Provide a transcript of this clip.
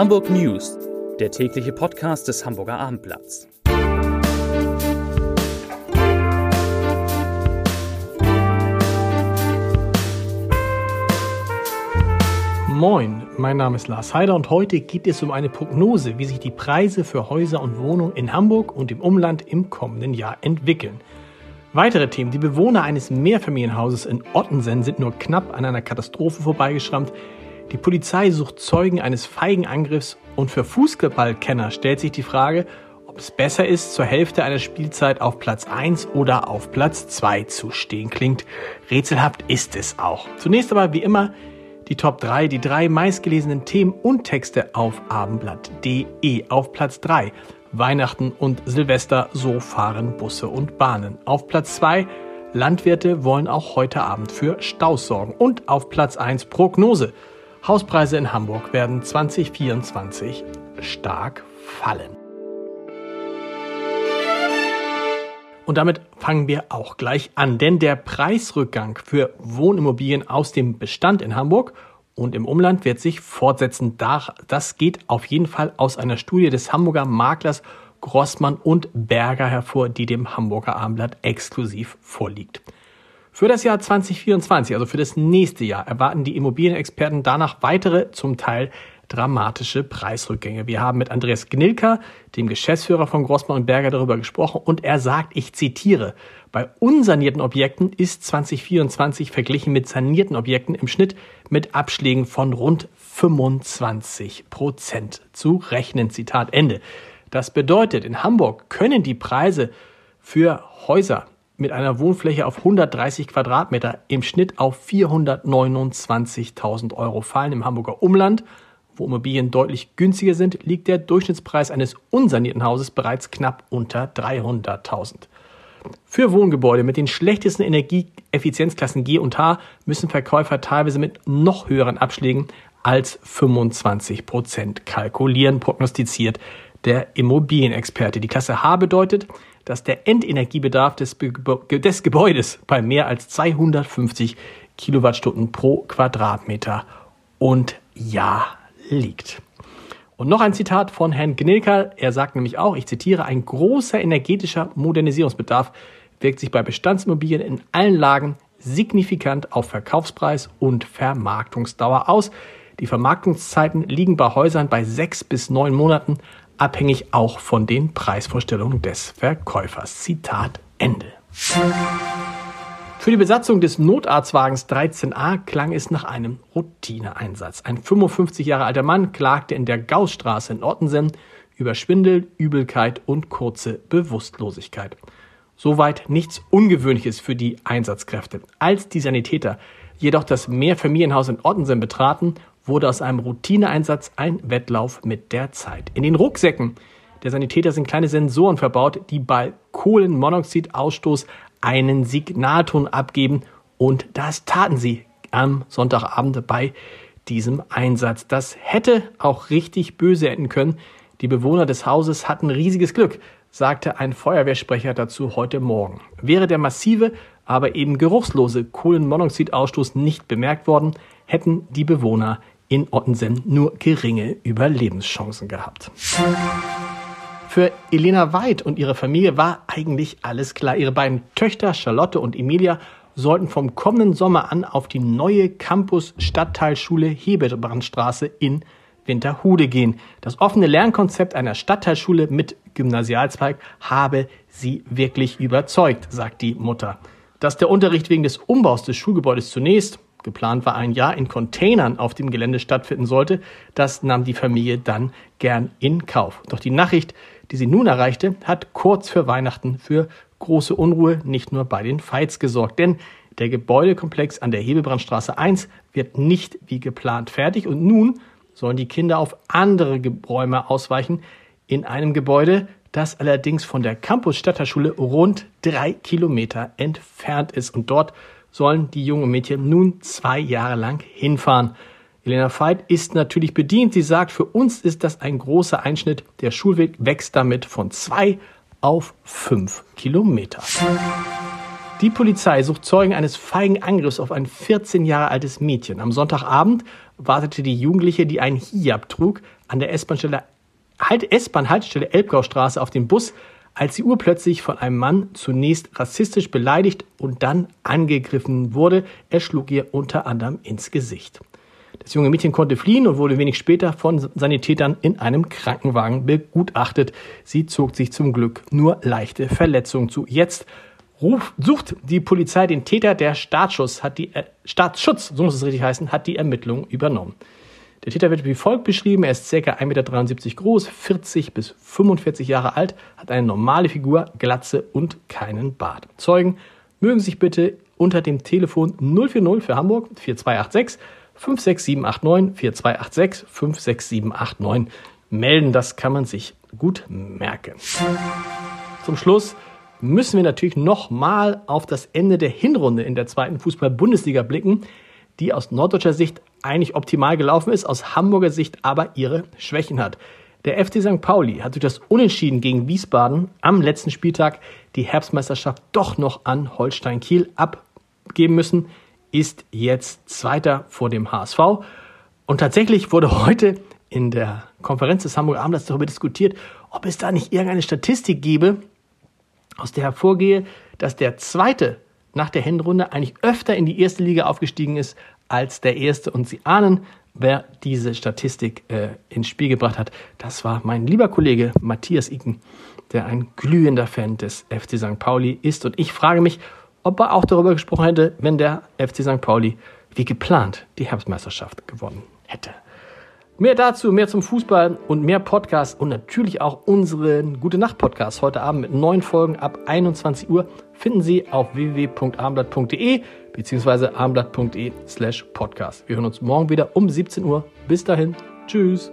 Hamburg News, der tägliche Podcast des Hamburger Abendblatts. Moin, mein Name ist Lars Heider und heute geht es um eine Prognose, wie sich die Preise für Häuser und Wohnungen in Hamburg und im Umland im kommenden Jahr entwickeln. Weitere Themen. Die Bewohner eines Mehrfamilienhauses in Ottensen sind nur knapp an einer Katastrophe vorbeigeschrammt. Die Polizei sucht Zeugen eines feigen Angriffs und für Fußballkenner stellt sich die Frage, ob es besser ist, zur Hälfte einer Spielzeit auf Platz 1 oder auf Platz 2 zu stehen. Klingt rätselhaft ist es auch. Zunächst aber wie immer die Top 3, die drei meistgelesenen Themen und Texte auf abendblatt.de. Auf Platz 3 Weihnachten und Silvester, so fahren Busse und Bahnen. Auf Platz 2 Landwirte wollen auch heute Abend für Staus sorgen. Und auf Platz 1 Prognose. Hauspreise in Hamburg werden 2024 stark fallen. Und damit fangen wir auch gleich an, denn der Preisrückgang für Wohnimmobilien aus dem Bestand in Hamburg und im Umland wird sich fortsetzen. Das geht auf jeden Fall aus einer Studie des Hamburger Maklers Grossmann und Berger hervor, die dem Hamburger Abendblatt exklusiv vorliegt. Für das Jahr 2024, also für das nächste Jahr, erwarten die Immobilienexperten danach weitere, zum Teil dramatische Preisrückgänge. Wir haben mit Andreas Gnilka, dem Geschäftsführer von Grossmann und Berger, darüber gesprochen und er sagt, ich zitiere, bei unsanierten Objekten ist 2024 verglichen mit sanierten Objekten im Schnitt mit Abschlägen von rund 25 Prozent zu rechnen. Zitat Ende. Das bedeutet, in Hamburg können die Preise für Häuser mit einer Wohnfläche auf 130 Quadratmeter im Schnitt auf 429.000 Euro fallen. Im Hamburger Umland, wo Immobilien deutlich günstiger sind, liegt der Durchschnittspreis eines unsanierten Hauses bereits knapp unter 300.000. Für Wohngebäude mit den schlechtesten Energieeffizienzklassen G und H müssen Verkäufer teilweise mit noch höheren Abschlägen als 25 Prozent kalkulieren, prognostiziert der Immobilienexperte. Die Klasse H bedeutet, dass der Endenergiebedarf des, des Gebäudes bei mehr als 250 Kilowattstunden pro Quadratmeter und Jahr liegt. Und noch ein Zitat von Herrn Gnilker. Er sagt nämlich auch, ich zitiere, ein großer energetischer Modernisierungsbedarf wirkt sich bei Bestandsimmobilien in allen Lagen signifikant auf Verkaufspreis und Vermarktungsdauer aus. Die Vermarktungszeiten liegen bei Häusern bei sechs bis neun Monaten, abhängig auch von den Preisvorstellungen des Verkäufers. Zitat Ende. Für die Besatzung des Notarztwagens 13a klang es nach einem Routineeinsatz. Ein 55 Jahre alter Mann klagte in der Gaussstraße in Ottensen über Schwindel, Übelkeit und kurze Bewusstlosigkeit. Soweit nichts Ungewöhnliches für die Einsatzkräfte. Als die Sanitäter jedoch das Mehrfamilienhaus in Ottensen betraten, wurde aus einem Routineeinsatz ein Wettlauf mit der Zeit. In den Rucksäcken der Sanitäter sind kleine Sensoren verbaut, die bei Kohlenmonoxidausstoß einen Signalton abgeben und das taten sie am Sonntagabend bei diesem Einsatz. Das hätte auch richtig böse enden können. Die Bewohner des Hauses hatten riesiges Glück, sagte ein Feuerwehrsprecher dazu heute Morgen. Wäre der massive, aber eben geruchslose Kohlenmonoxidausstoß nicht bemerkt worden, hätten die Bewohner in Ottensen nur geringe Überlebenschancen gehabt. Für Elena Weid und ihre Familie war eigentlich alles klar. Ihre beiden Töchter Charlotte und Emilia sollten vom kommenden Sommer an auf die neue Campus Stadtteilschule Hebebrandstraße in Winterhude gehen. Das offene Lernkonzept einer Stadtteilschule mit Gymnasialzweig habe sie wirklich überzeugt, sagt die Mutter. Dass der Unterricht wegen des Umbaus des Schulgebäudes zunächst geplant war ein Jahr in Containern auf dem Gelände stattfinden sollte, das nahm die Familie dann gern in Kauf. Doch die Nachricht, die sie nun erreichte, hat kurz für Weihnachten für große Unruhe nicht nur bei den Veits gesorgt, denn der Gebäudekomplex an der Hebebrandstraße 1 wird nicht wie geplant fertig. Und nun sollen die Kinder auf andere Räume ausweichen in einem Gebäude, das allerdings von der Campus Stadtteilschule rund drei Kilometer entfernt ist. Und dort sollen die jungen Mädchen nun zwei Jahre lang hinfahren. Elena Veit ist natürlich bedient. Sie sagt, für uns ist das ein großer Einschnitt. Der Schulweg wächst damit von zwei auf fünf Kilometer. Die Polizei sucht Zeugen eines feigen Angriffs auf ein 14 Jahre altes Mädchen. Am Sonntagabend wartete die Jugendliche, die einen Hijab trug, an der S-Bahn-Haltestelle halt, S-Bahn-Haltestelle Elbgaustraße auf dem Bus, als sie urplötzlich von einem Mann zunächst rassistisch beleidigt und dann angegriffen wurde. Er schlug ihr unter anderem ins Gesicht. Das junge Mädchen konnte fliehen und wurde wenig später von Sanitätern in einem Krankenwagen begutachtet. Sie zog sich zum Glück nur leichte Verletzungen zu. Jetzt ruf, sucht die Polizei den Täter. Der Staatsschutz hat die, äh, Staatsschutz, so muss es richtig heißen, hat die Ermittlungen übernommen. Der Täter wird wie folgt beschrieben. Er ist ca. 1,73 Meter groß, 40 bis 45 Jahre alt, hat eine normale Figur, Glatze und keinen Bart. Zeugen mögen sich bitte unter dem Telefon 040 für Hamburg 4286 56789 4286 56789 melden. Das kann man sich gut merken. Zum Schluss müssen wir natürlich nochmal auf das Ende der Hinrunde in der zweiten Fußball-Bundesliga blicken, die aus norddeutscher Sicht eigentlich optimal gelaufen ist, aus Hamburger Sicht aber ihre Schwächen hat. Der FC St. Pauli hat durch das Unentschieden gegen Wiesbaden am letzten Spieltag die Herbstmeisterschaft doch noch an Holstein Kiel abgeben müssen ist jetzt Zweiter vor dem HSV. Und tatsächlich wurde heute in der Konferenz des Hamburger Abendblatts darüber diskutiert, ob es da nicht irgendeine Statistik gäbe, aus der hervorgehe, dass der Zweite nach der Hinrunde eigentlich öfter in die erste Liga aufgestiegen ist als der Erste. Und Sie ahnen, wer diese Statistik äh, ins Spiel gebracht hat. Das war mein lieber Kollege Matthias Iken, der ein glühender Fan des FC St. Pauli ist. Und ich frage mich, ob er auch darüber gesprochen hätte, wenn der FC St. Pauli wie geplant die Herbstmeisterschaft gewonnen hätte. Mehr dazu, mehr zum Fußball und mehr Podcasts und natürlich auch unseren Gute Nacht Podcast heute Abend mit neun Folgen ab 21 Uhr finden Sie auf www.abendblatt.de bzw. abendblatt.de slash podcast. Wir hören uns morgen wieder um 17 Uhr. Bis dahin. Tschüss.